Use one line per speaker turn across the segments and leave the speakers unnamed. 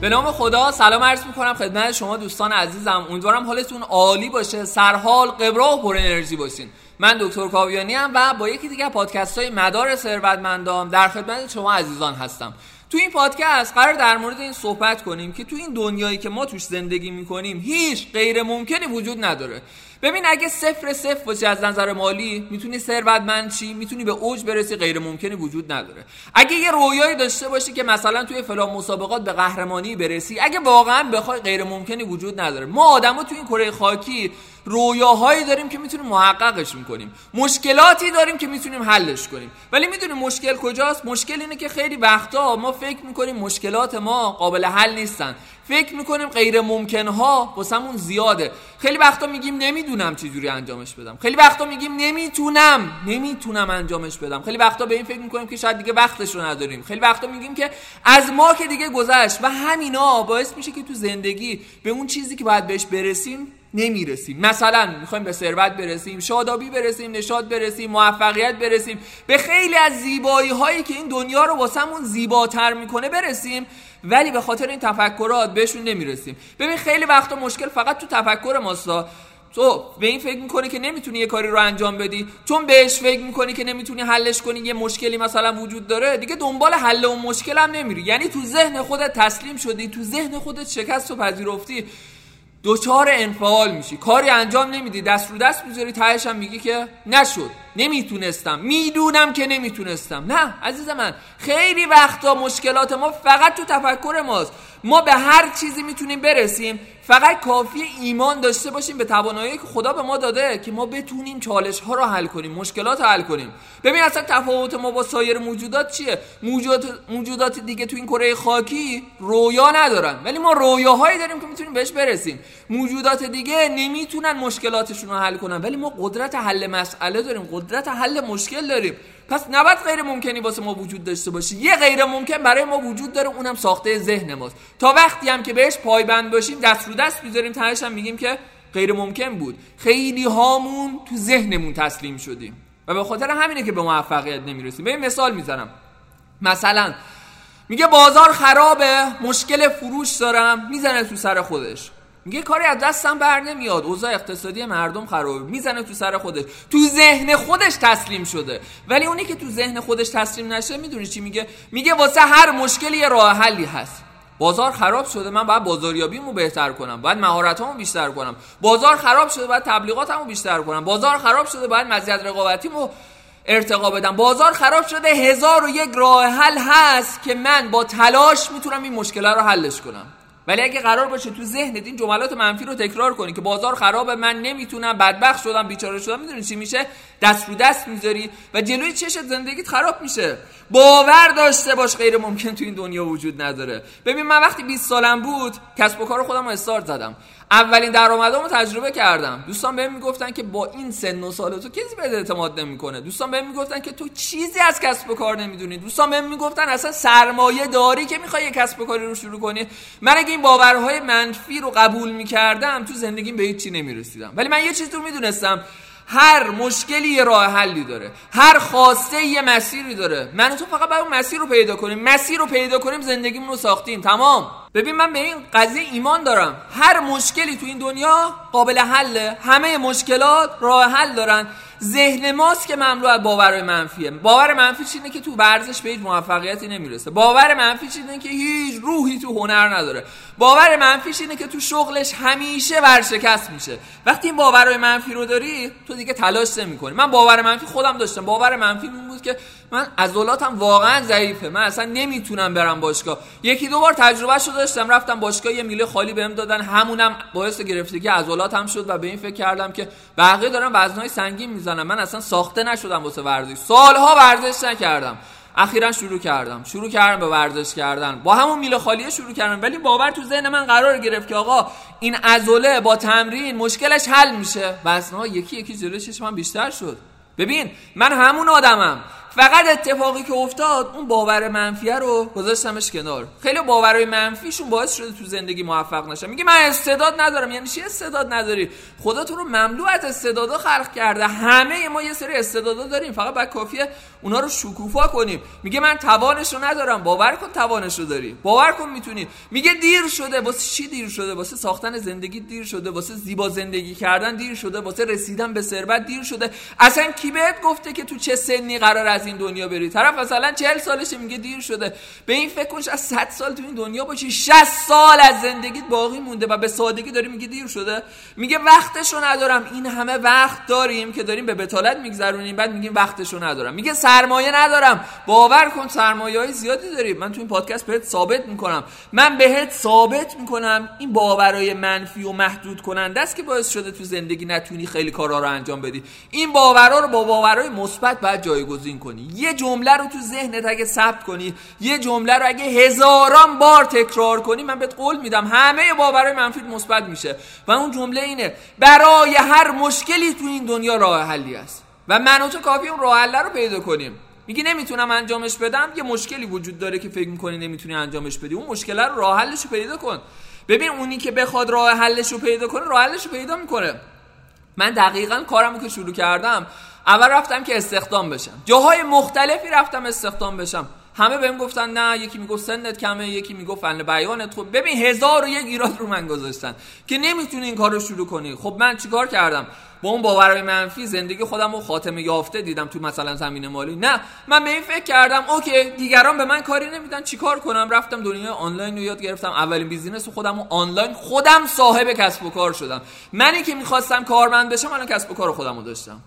به نام خدا سلام عرض می‌کنم خدمت شما دوستان عزیزم. امیدوارم حالتون عالی باشه. سرحال قبرا و پر انرژی باشین. من دکتر کاویانی ام و با یکی دیگه پادکست های مدار ثروتمندان در خدمت شما عزیزان هستم. تو این پادکست قرار در مورد این صحبت کنیم که تو این دنیایی که ما توش زندگی می‌کنیم هیچ غیر ممکنی وجود نداره. ببین اگه صفر صفر باشی از نظر مالی می‌تونی ثروتمند چی می‌تونی به اوج برسی غیر ممکنی وجود نداره. اگه یه رویایی داشته باشی که مثلا توی فلان مسابقات به قهرمانی برسی اگه واقعا بخوای غیر ممکنی وجود نداره. ما آدما تو این کره خاکی رویاهایی داریم که می‌تونیم محققش می‌کنیم. مشکلاتی داریم که می‌تونیم حلش کنیم. ولی می‌دونیم مشکل کجاست؟ مشکل اینه که خیلی وقتا ما فکر می‌کنیم مشکلات ما قابل حل نیستن. فکر می‌کنیم غیر ممکن ها واسمون زیاده. خیلی وقتا میگیم نمی‌دونم چجوری انجامش بدم. خیلی وقتا میگیم نمی‌تونم. نمی‌تونم انجامش بدم. خیلی وقتا به این فکر می‌کنیم که شاید دیگه وقتش رو نداریم. خیلی وقتا میگیم که از ما که دیگه گذشت و همینا باعث میشه که تو زندگی به اون چیزی که باید بهش برسیم نمی‌رسیم. مثلا می‌خوایم به ثروت برسیم شادابی برسیم نشاد برسیم موفقیت برسیم به خیلی از زیبایی هایی که این دنیا رو واسمون زیباتر می‌کنه برسیم ولی به خاطر این تفکرات بهشون نمی‌رسیم. ببین خیلی وقتا مشکل فقط تو تفکر ماستا تو به این فکر می‌کنی که نمی‌تونی یه کاری رو انجام بدی. چون بهش فکر می‌کنی که نمی‌تونی حلش کنی یه مشکلی مثلا وجود داره دیگه دنبال حل اون مشکل هم نمیری. یعنی تو ذهن خودت تسلیم شدی تو ذهن خودت شکست و پذیرفتی. دوچار انفعال میشی. کاری انجام نمیدی. دست رو دست می‌ذاری. تهش هم میگی که نشد. نمی‌تونستم. می‌دونم که نمی‌تونستم. نه عزیز من. خیلی وقتا مشکلات ما فقط تو تفکر ماست. ما به هر چیزی می‌تونیم برسیم. فقط کافی ایمان داشته باشیم به توانایی که خدا به ما داده که ما بتونیم چالش ها رو حل کنیم مشکلات رو حل کنیم. ببین اصلا تفاوت ما با سایر موجودات چیه؟ موجودات, موجودات دیگه تو این کره خاکی رویا ندارن. ولی ما رویاهایی داریم که می‌تونیم بهش برسیم. موجودات دیگه نمی‌تونن مشکلاتشون رو حل کنن. ولی ما قدرت حل مسئله داریم قدرت حل مشکل داریم. پس نباید غیر ممکنی واسه ما وجود داشته باشه یه غیر ممکن برای ما وجود داره اونم ساخته ذهن ماست. تا وقتی هم که بهش پایبند باشیم دست رو دست می‌ذاریم تهش هم میگیم که غیر ممکن بود. خیلی هامون تو ذهنمون تسلیم شدیم. و به خاطر همینه که به موفقیت نمی‌رسیم. به مثال می‌زنم. مثلا میگه بازار خرابه مشکل فروش دارم می‌زنه تو سر خودش. میگه کاری از دستم بر نمیاد. اوضاع اقتصادی مردم خرابه. می‌زنه تو سر خودش. تو ذهن خودش تسلیم شده. ولی اونی که تو ذهن خودش تسلیم نشه می‌دونی چی میگه؟ میگه واسه هر مشکلی یه راه حلی هست. بازار خراب شده من باید بازاریابیمو بهتر کنم. باید مهارتامو بیشتر کنم. بازار خراب شده باید تبلیغاتمو بیشتر کنم. بازار خراب شده باید مزیت رقابتیمو ارتقا بدم. بازار خراب شده هزار و یک راه حل هست که من با تلاش می‌تونم این مشکل رو حلش کنم. ولی اگه قرار باشه تو ذهنت این جملات منفی رو تکرار کنی که بازار خرابه من نمی‌تونم بدبخت شدم بیچاره شدم می‌دونی چی میشه؟ دست رو دست می‌ذاری و جلوی چشت زندگیت خراب میشه. باور داشته باش غیر ممکن تو این دنیا وجود نداره. ببین من وقتی 20 سالم بود کسب و کار خودم رو استارت زدم. اولین درآمدامو تجربه کردم. دوستان بهم می‌گفتن که با این سن و سال تو کسی بهت اعتماد نمی‌کنه. دوستان بهم می‌گفتن که تو چیزی از کسب و کار نمی‌دونی. دوستان بهم می‌گفتن اصلا سرمایه داری که می‌خوای یه کسب و کاری رو شروع کنی. من اگه این باورهای منفی رو قبول می‌کردم تو زندگیم به هیچ چی نمی‌رسیدم. ولی من یه چیز رو می‌دونستم. هر مشکلی یه راه حلی داره. هر خواسته یه مسیری داره. من تو فقط باید اون مسیر رو پیدا کنیم. مسیر رو پیدا کنیم زندگیمون رو ساختیم. تمام. ببین من به این قضیه ایمان دارم. هر مشکلی تو این دنیا قابل حله. همه مشکلات راه حل دارن. ذهن ماست که مملو از باور منفیه. باور منفی اینه که تو ورزش به هیچ موفقیتی نمی‌رسه. باور منفی اینه که هیچ روحی تو هنر نداره. باور منفی اینه که تو شغلش همیشه ورشکست میشه. وقتی این باورهای منفی رو داری تو دیگه تلاش نمی‌کنی. من باور منفی خودم داشتم. باور منفی این بود که من عضلاتم واقعا ضعیفه. من اصلا نمی‌تونم برم باشگاه. یکی دو بار تجربه شده داشتم. رفتم باشگاه یه میله خالی بهم دادن. همونم باعث گرفتگی عضلاتم شد و به این فکر کردم که بقیه دارن وزنهای سنگین می‌زنن. من اصلا ساخته نشدم واسه ورزش. سالها ورزش نکردم. اخیرا شروع کردم. شروع کردم به ورزش کردن. با همون میله خالیه شروع کردم. ولی باور تو ذهن من قرار گرفت که آقا این عضله با تمرین مشکلش حل میشه. وزنها یکی یکی جلوی من بیشتر شد. ببین من همون آدمم. فقط اتفاقی که افتاد اون باور منفیه رو گذاشتمش کنار. خیلی باورهای منفیشون باعث شده تو زندگی موفق نشم. میگه من استعداد ندارم. یعنی چی استعداد نداری؟ خدا تو رو مملو از استعدادا خلق کرده. همه ما یه سری استعدادا داریم. فقط بعد کافیه اونا رو شکوفا کنیم. میگه من توانش رو ندارم. باور کن توانش رو داری. باور کن می‌تونی. میگه دیر شده. واسه چی دیر شده؟ واسه ساختن زندگی دیر شده. واسه زیبا زندگی کردن دیر شده. واسه رسیدن به ثروت دیر شده. اصلا کی بهت گفته که تو چه سنی قرار از این دنیا بری. طرف مثلا 40 سالشه میگه دیر شده. به این فکر کنش از 100 سال تو این دنیا باشی 60 سال از زندگیت باقی مونده و به سادگی داری میگه دیر شده. میگه وقتشو ندارم. این همه وقت داریم که داریم به بتالت میگذرونیم بعد میگیم وقتشو ندارم. میگه سرمایه ندارم. باور کن سرمایه های زیادی داریم من تو این پادکست بهت ثابت می‌کنم. من بهت ثابت می‌کنم این باورهای منفی و محدود کننده است که باعث شده تو زندگی نتونی خیلی کارا رو انجام بدی. این باورها رو با باورهای مثبت بعد جایگزین کنی. یه جمله رو تو ذهنت اگه ثبت کنی یه جمله رو اگه هزاران بار تکرار کنی من بهت قول میدم همه باورهای منفی مثبت میشه. و اون جمله اینه برای هر مشکلی تو این دنیا راه حلی است. و من و تو کافی اون راه حل رو پیدا کنیم. میگی نمی‌تونم انجامش بدم؟ یه مشکلی وجود داره که فکر می‌کنی نمی‌تونی انجامش بدی. اون مشکل رو راه حلش رو پیدا کن. ببین اونی که بخواد راه حلش رو پیدا کنه راه حلش رو پیدا می‌کنه. من دقیقا کارمو که شروع کردم اول رفتم که استخدام بشم. جاهای مختلفی رفتم استخدام بشم. همه بهم گفتن نه یکی می‌گفت سنت کمه یکی می‌گفت فن بیانت خوب. ببین هزار و یک ایراد رو من گذاشتن که نمی‌تونی این کار رو شروع کنی. خب من چیکار کردم؟ با اون باورهای منفی زندگی خودم رو خاتمه یافته دیدم تو مثلا زمینه مالی. نه من به این فکر کردم okay دیگران به من کاری نمیدن چیکار کنم؟ رفتم دنیای آنلاین رو یاد گرفتم. اولین business خودم رو آنلاین خودم صاحب کسب و کار شدم. منی که می‌خواستم کارمند بشم الان کسب و کار خودم رو داشتم.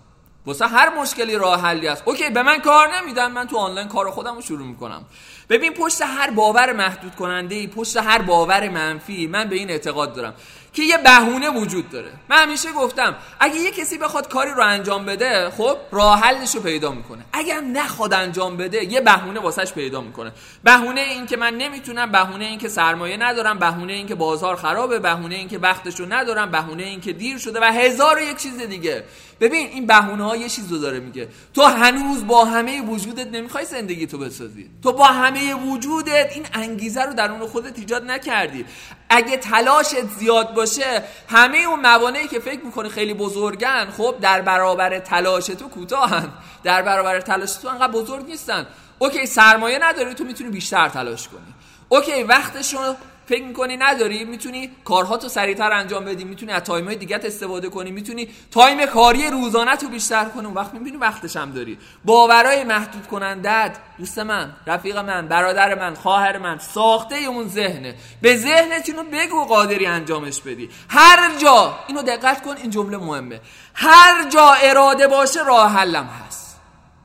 واسه هر مشکلی راه حلی است. okay به من کار نمیدن من تو آنلاین کار خودم رو شروع می‌کنم. ببین پشت هر باور محدود کننده ای پشت هر باور منفی من به این اعتقاد دارم. که یه بهونه وجود داره. من همیشه گفتم اگه یه کسی بخواد کاری رو انجام بده خب راه حلش رو پیدا می‌کنه. اگر نخواد انجام بده یه بهونه واسش پیدا می‌کنه. بهونه این که من نمی‌تونم بهونه این که سرمایه ندارم بهونه این که بازار خرابه بهونه این که وقتش رو ندارم بهونه این که دیر شده و هزار و یک چیز دیگه. ببین این بهونه ها یه چیز رو داره میگه. تو هنوز با همه وجودت نمی‌خوای زندگی تو بسازی. تو با همه وجودت این انگیزه رو درون خودت ایجاد نکردی. اگه تلاشت زیاد باشه همه اون موانعی که فکر می‌کنی خیلی بزرگن خب در برابر تلاش تو کوتاهن. در برابر تلاش تو انقدر بزرگ نیستن. okay سرمایه نداری تو می‌تونی بیشتر تلاش کنی. okay وقتشو فکر می‌کنی نداری؟ می‌تونی کارها تو سریعتر انجام بدی می‌تونی از time های دیگه استفاده کنی می‌تونی time کاری روزانه تو بیشتر کنی. اون وقت می‌بینی وقتش هم داری. باورای محدود کنندت دوست من رفیق من برادر من خواهر من ساخته اون ذهنه. به ذهنت اینو بگو قادری انجامش بدی. هر جا اینو دقت کن این جمله مهمه. هر جا اراده باشه راه حلم هست.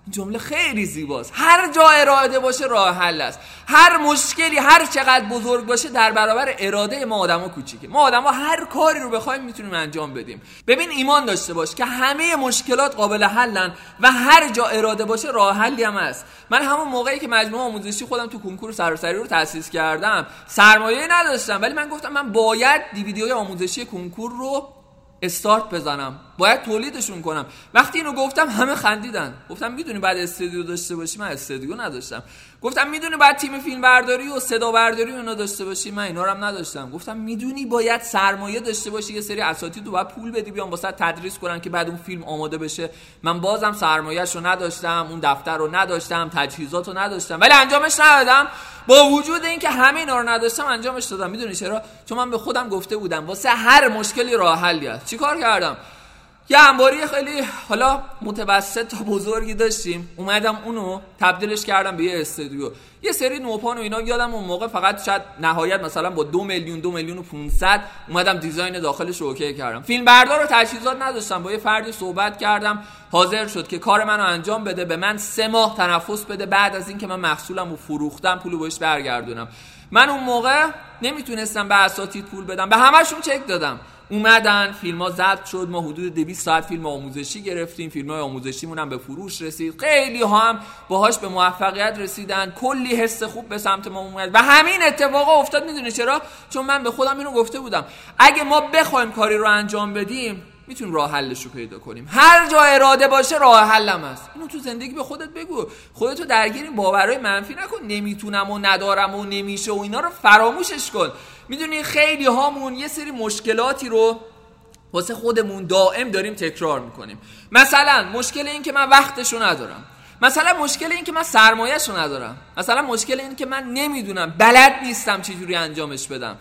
جمله خیلی زیباست. هر جا اراده باشه راه حل است. هر مشکلی هر چقدر بزرگ باشه در برابر اراده ما آدما کوچیکه. ما آدما هر کاری رو بخوایم می‌تونیم انجام بدیم. ببین ایمان داشته باش که همه مشکلات قابل حلن و هر جا اراده باشه راه حلی هم هست. من همون موقعی که مجموعه آموزشی خودم تو کنکور سراسری رو تاسیس کردم سرمایه نداشتم ولی من گفتم من باید دیویدیوهای آموزشی کنکور رو استارت بزنم. باید تولیدشون کنم. وقتی اینو گفتم همه خندیدن. گفتم می‌دونی بعد استودیو داشته باشی؟ من استودیو نداشتم. گفتم می‌دونی بعد تیم فیلم برداری و صدا برداری اینا داشته باشی؟ من اینا رو هم نداشتم. گفتم می‌دونی باید سرمایه داشته باشی یه سری اساتید رو باید پول بدی بیان واسه تدریس کنن که بعد اون فیلم آماده بشه. من بازم سرمایهش رو نداشتم اون دفتر رو نداشتم تجهیزات رو نداشتم. ولی انجامش ندادم. با وجود اینکه همه اینا رو نداشتم انجامش دادم. می‌دونی چرا؟ چون من به خودم گفته بودم واسه هر مشکلی راه حلی هست. چیکار کردم؟ یه انباری خیلی حالا متوسط تا بزرگی داشتیم. اومدم اونو تبدیلش کردم به یه استودیو. یه سری نوپان و اینا یادم اون موقع فقط شاید نهایت مثلا با دو میلیون دو میلیون و 500 اومدم دیزاین داخلش رو اوکی کردم. فیلم بردار و تجهیزات نداشتم با یه فردی صحبت کردم. حاضر شد که کار منو انجام بده به من سه ماه تنفس بده بعد از اینکه من محصولم رو فروختم پولو بهش برگردونم. من اون موقع نمی‌تونستم به اساتید پول بدم. به همشون چک دادم. اومدن فیلم ها ضبط شد ما حدود 200 ساعت فیلم آموزشی گرفتیم فیلم های آموزشی هم به فروش رسید. خیلی ها هم باهاش به موفقیت رسیدن کلی حس خوب به سمت ما اومد. و همین اتفاق افتاد می‌دونی چرا؟ چون من به خودم اینو گفته بودم. اگه ما بخوایم کاری رو انجام بدیم می‌تونیم راه حلش رو پیدا کنیم. هر جا اراده باشه راه حلم هست اینو تو زندگی به خودت بگو. خودتو درگیر این باورهای منفی نکن. نمی‌تونم و ندارم و نمیشه و اینا رو فراموشش کن. می‌دونی خیلی هامون یه سری مشکلاتی رو واسه خودمون دائم داریم تکرار می‌کنیم. مثلا مشکل این که من وقتشو ندارم. مثلا مشکل این که من سرمایهشو ندارم. مثلا مشکل این که من نمی‌دونم. بلد نیستم چجوری انجامش بدم.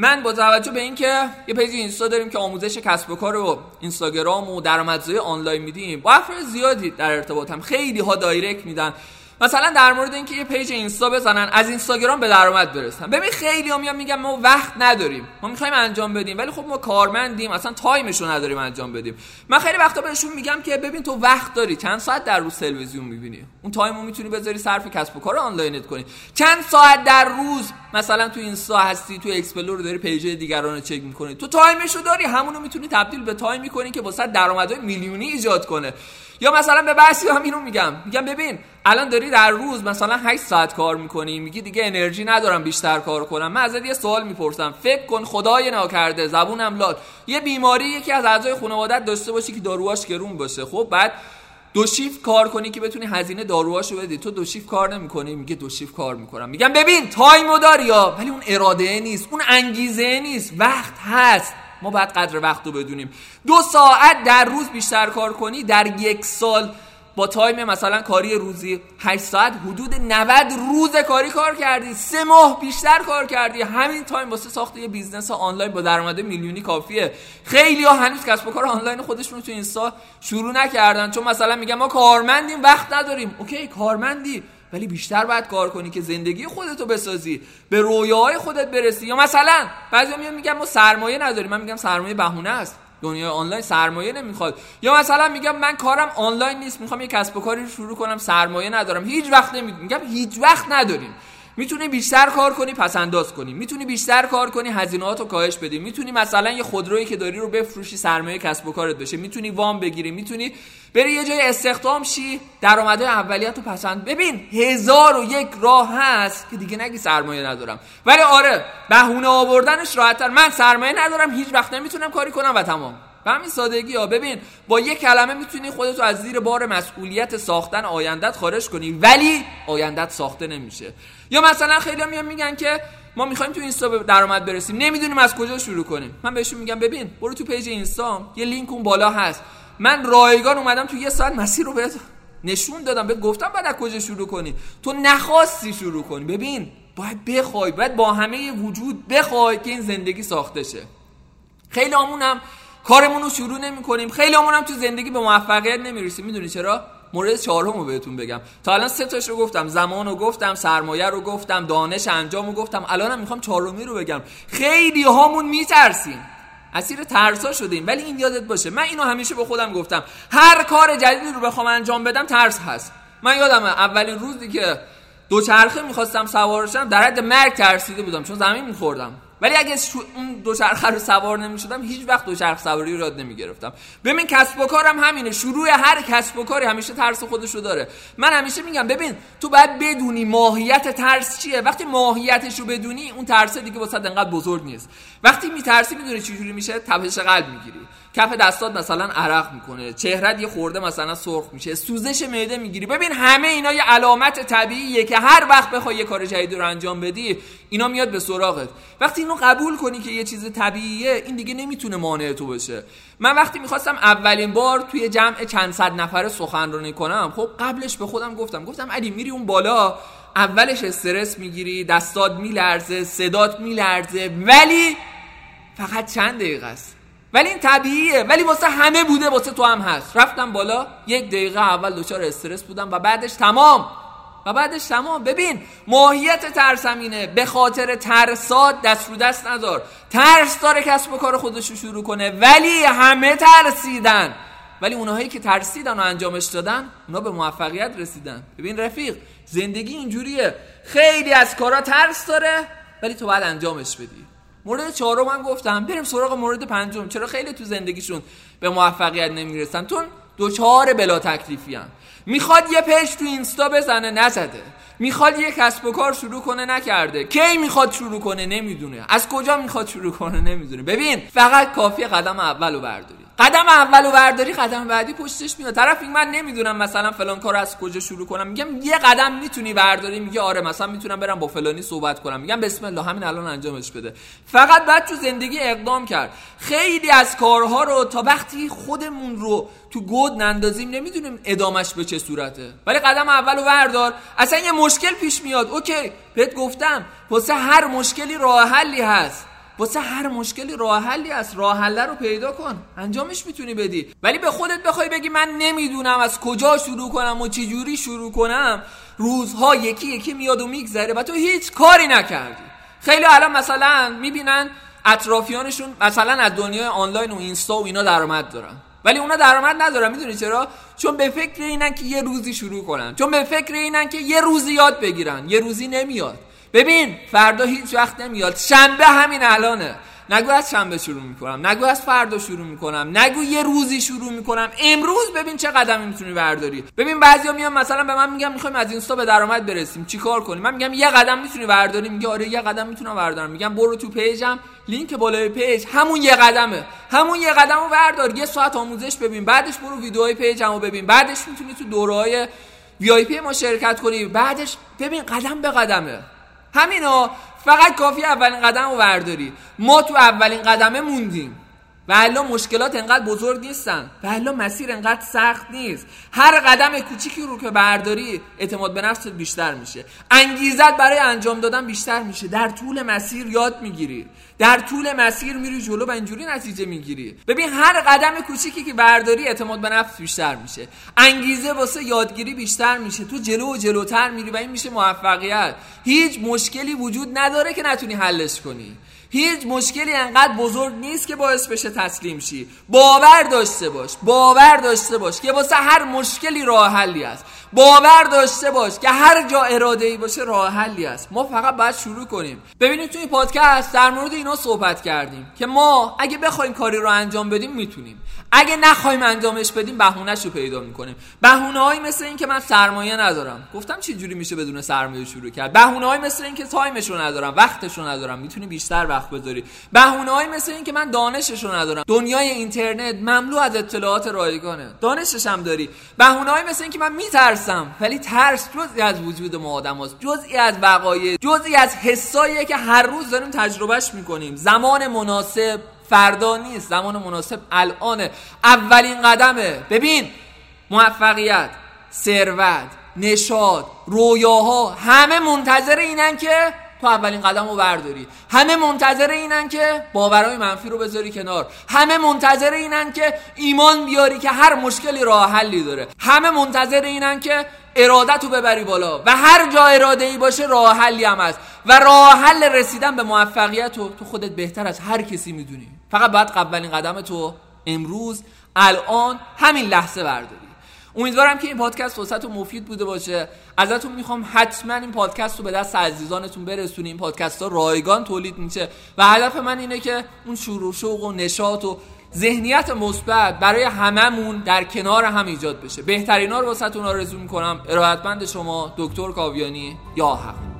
من با توجه به اینکه یه page اینستا داریم که آموزش کسب و کار و اینستاگرام و درآمدزایی آنلاین میدیم با افراد زیادی در ارتباطم. خیلی ها direct میدن. مثلا در مورد اینکه یه page اینستا بزنن از اینستاگرام به درآمد برسن. ببین خیلی میان میگن ما وقت نداریم. ما می‌خوایم انجام بدیم ولی خب ما کارمندیم اصلا time ش رو نداریم انجام بدیم. من خیلی وقتا بهشون میگم که ببین تو وقت داری. چند ساعت در روز تلویزیون می‌بینی؟ اون time رو می‌تونی بذاری صرف کسب و کار آنلاینت کنی. چند ساعت در روز مثلا تو اینستا هستی تو explore داری page دیگران رو چک می‌کنی. تو time ش رو داری. همونو می‌تونی تبدیل به time ی کنی که واسه درآمدهای میلیونی ایجاد کنه. یا مثلا به بعضی هم اینو میگم. میگم ببین الان داری در روز مثلا 8 ساعت کار می‌کنی میگی دیگه انرژی ندارم بیشتر کار کنم. من ازت یه سوال می‌پرسم. فکر کن خدای ناکرده زبونم لال یه بیماری یکی از اعضای خانوادت داشته باشی که داروهاش گرون باشه. خب بعد دو شیفت کار کنی که بتونی هزینه داروهاشو بدی. تو دو شیفت کار نمی‌کنی میگه دو شیفت کار می‌کنم. میگم ببین time و داری یا؟ ولی اون اراده نیست اون انگیزه نیست. وقت هست. ما باید قدر وقت رو بدونیم. دو ساعت در روز بیشتر کار کنی در یک سال با time مثلا کاری روزی 8 ساعت حدود 90 روز کاری کار کردی. سه ماه بیشتر کار کردی. همین time واسه ساخت یه business آنلاین با درآمد میلیونی کافیه. خیلی ها هنوز کسب و کار آنلاین خودشون تو اینستا شروع نکردن. چون مثلا میگن ما کارمندیم وقت نداریم. اوکی کارمندی. ولی بیشتر باید کار کنی که زندگی خودتو بسازی به رویاهای خودت برسی. یا مثلا بعضی میان میگن ما سرمایه نداریم. من میگم سرمایه بهونه است. دنیای آنلاین سرمایه نمی‌خواد. یا مثلا میگم من کارم آنلاین نیست. می‌خوام یه کسب و کاری رو شروع کنم. سرمایه ندارم. هیچ وقت نمی‌دونم میگم هیچ وقت نداریم. می‌تونی بیشتر کار کنی پس انداز کنی. می‌تونی بیشتر کار کنی هزینه‌هاتو کاهش بدی. می‌تونی مثلا یه خودرویی که داری رو بفروشی سرمایه کسب و کارت بشه. می‌تونی وام بگیری. می‌تونی بری یه جای استخدام شی درآمدهای اولیت رو پسند ببین هزار و یک راه هست که دیگه نگی سرمایه ندارم. ولی آره بهونه آوردنش راحتتر. من سرمایه ندارم هیچ وقت نمی‌تونم کاری کنم و تمام. به همین سادگی ها. ببین با یک کلمه می‌تونی خودتو از زیر بار مسئولیت ساختن آیندت خارج کنی. ولی آیندت ساخته نمیشه. یا مثلا خیلی میان میگن که ما می‌خوایم تو اینستا به درآمد برسیم. نمی‌دونیم از کجا شروع کنیم. من بهشون میگم ببین برو تو page اینستا. یه لینک اون بالا هست. من رایگان اومدم تو یه ساعت مسیر رو بهت نشون دادم. بهت گفتم بعد از کجا شروع کنی. تو نخواستی شروع کنی. ببین باید بخوای. باید با همه وجود بخوای که این زندگی ساخته شه. خیلی هم کارمون رو شروع نمی کنیم خیلی هم تو زندگی به موفقیت نمی‌رسیم. می‌دونی چرا؟ مورد چهارم رو بهتون بگم. تا الان سه تاش رو گفتم زمان رو گفتم سرمایه رو گفتم دانش انجام رو گفتم. الانم می‌خوام چهارمی رو بگم. خیلی هامون میترسیم. اسیر ترسا شدیم ولی این یادت باشه. من اینو همیشه به خودم گفتم. هر کار جدیدی رو بخوام انجام بدم ترس هست. من یادم اولین روزی که دوچرخه می‌خواستم سوارشم در حد مرگ ترسیده بودم چون زمین میخوردم. ولی اگه اون دوچرخه رو سوار نمی‌شدم هیچ وقت دوچرخه سواری رو یاد نمی‌گرفتم. ببین کسب و کارم همینه. شروع هر کسب و کاری همیشه ترس خودش رو داره. من همیشه میگم ببین تو باید بدونی ماهیت ترس چیه. وقتی ماهیتش رو بدونی اون ترس دیگه واسه انقدر بزرگ نیست. وقتی میترسی می‌دونی چجوری میشه؟ تپش قلب می‌گیری. کف دستات مثلا عرق می‌کنه. چهرت یه خورده مثلا سرخ میشه. سوزش معده می‌گیری. ببین همه اینا یه علامت طبیعیه که هر وقت بخوای یه کار جدید رو انجام بدی اینا میاد به سراغت. وقتی اینو قبول کنی که یه چیز طبیعیه این دیگه نمی‌تونه مانع تو باشه. من وقتی می‌خواستم اولین بار توی جمع چند صد نفره سخنرانی کنم خب قبلش به خودم گفتم. گفتم علی میری اون بالا اولش استرس می‌گیری دستات میلرزه صدات میلرزه ولی فقط چند دقیقه است. ولی این طبیعیه. ولی واسه همه بوده واسه تو هم هست. رفتم بالا یک دقیقه اول دچار استرس بودم و بعدش تمام. و بعدش تمام. ببین ماهیت ترسمینه. به خاطر ترسات دست رو دست ندار ترس داره کسب و کار خودش رو شروع کنه ولی همه ترسیدن. ولی اونهایی که ترسیدن و انجامش دادن اونا به موفقیت رسیدن. ببین رفیق زندگی اینجوریه. خیلی از کارا ترس داره ولی تو باید انجامش بدی. مورد چهارم من گفتم. بریم سراغ مورد پنجم. چرا خیلی تو زندگیشون به موفقیت نمی‌رسن؟ چون دچار بلا تکلیفی هم. می‌خواد یه پیج تو اینستا بزنه نزده. می‌خواد یه کسب و کار شروع کنه نکرده. کی می‌خواد شروع کنه؟ نمی‌دونه. از کجا می‌خواد شروع کنه؟ نمی‌دونه. ببین فقط کافی قدم اول رو برداری. قدم اول و برداری قدم بعدی پشتش میاد. طرف این من نمی‌دونم مثلا فلان کار از کجا شروع کنم. میگم یه قدم می‌تونی برداری. میگه آره مثلا می‌تونم برم با فلانی صحبت کنم. میگم بسم الله همین الان انجامش بده. فقط بعد تو زندگی اقدام کرد. خیلی از کارها رو تا وقتی خودمون رو تو گود نندازیم نمی‌دونیم ادامش به چه صورته. ولی قدم اول و بردار. اصلا یه مشکل پیش میاد. اوکی بهت گفتم واسه هر مشکلی راه حلی هست. واسه هر مشکلی راه حلی هست. راه حل رو پیدا کن. انجامش می‌تونی بدی. ولی به خودت بخوای بگی من نمی‌دونم از کجا شروع کنم و چه جوری شروع کنم. روزها یکی یکی میاد و میگذره و تو هیچ کاری نکردی. خیلی الان مثلا می‌بینن اطرافیانشون مثلا از دنیای آنلاین و اینستا و اینا درآمد دارن. ولی اونا درآمد ندارن. می‌دونی چرا؟ چون به فکر اینن که یه روزی شروع کنن. چون به فکر اینن که یه روزی یاد بگیرن. یه روزی نمیاد. ببین فردا هیچ وقت نمیاد. شنبه همین الانه. نگو از شنبه شروع می‌کنم. نگو از فردا شروع می‌کنم. نگو یه روزی شروع می‌کنم. امروز ببین چه قدمی می‌تونی برداری. ببین بعضیا میان مثلا به من میگم می‌خوایم از اینستا به درآمد برسیم. چیکار کنیم؟ من میگم یه قدم می‌تونی برداری؟ میگه آره یه قدم می‌تونم بردارم. میگم برو تو پیجم. لینک بالای پیج. همون یه قدمه. همون یه قدمو بردار. یه ساعت آموزش ببین. بعدش برو ویدیوهای پیجمو ببین. بعدش می‌تونی تو دوره‌های VIP ما شرکت کنی. بعدش ببین قدم به قدمه. همینا فقط کافی اولین قدم رو برداری. ما تو اولین قدمه موندیم. و الان مشکلات انقدر بزرگ نیستن و الان مسیر انقدر سخت نیست. هر قدم کوچیکی رو که برداری اعتماد به نفست بیشتر میشه. انگیزت برای انجام دادن بیشتر میشه. در طول مسیر یاد می‌گیری. در طول مسیر میری جلو و اینجوری نتیجه می‌گیری. ببین هر قدم کوچیکی که برداری اعتماد به نفس بیشتر میشه. انگیزه واسه یادگیری بیشتر میشه. تو جلو و جلوتر میری و این میشه موفقیت. هیچ مشکلی وجود نداره که نتونی حلش کنی. هیچ مشکلی انقدر بزرگ نیست که باعث بشه تسلیم شی. باور داشته باش باور داشته باش که واسه هر مشکلی راه حلی است باور داشته باش که هر جا اراده ای باشه راه حلی است ما فقط باید شروع کنیم. ببینید توی پادکست در مورد اینا صحبت کردیم که ما اگه بخوایم کاری رو انجام بدیم می‌تونیم. اگه نخوایم انجامش بدیم بهونهش رو پیدا می‌کنیم. بهونه مثل این که من سرمایه ندارم. گفتم چه جوری میشه بدون سرمایه شروع کرد؟ بهونه مثل این که time ش رو ندارم وقتش رو ندارم. می‌تونی بیشتر وقت بذاری. بهونه مثل این که من دانشش رو ندارم. دنیای اینترنت مملو از اطلاعات رایگانه. دانشش هم داری. بهونه مثل این که من میترسم ولی ترس جزئی از وجود ما آدم هست جزئی از وقایع جزئی از حساییه که هر روز داریم تجربهش می‌کنیم. زمان مناسب فردا نیست. زمان مناسب الانه. اولین قدمه. ببین موفقیت ثروت نشاد رویاها همه منتظر اینن که تو اولین قدم رو برداری. همه منتظر اینن که باورهای منفی رو بذاری کنار. همه منتظر اینن که ایمان بیاری که هر مشکلی راه حلی داره. همه منتظر اینن که ارادت رو ببری بالا و هر جا اراده ای باشه راه حلی هم هست. و راه حل رسیدن به موفقیت رو تو خودت بهتر از هر کسی می‌دونی. فقط باید اولین قدم تو امروز الان همین لحظه برداری. امیدوارم که این پادکست فرصت و مفید بوده باشه. ازتون می‌خوام حتما این پادکست رو به دست عزیزانتون برسونیم. این پادکست ها رایگان تولید میشه و هدف من اینه که اون شروع شوق و نشاط و ذهنیت مثبت برای هممون در کنار هم ایجاد بشه. بهترینا رو واسهتون آرزو می‌کنم. ارادتمند شما دکتر کاویانی یا حق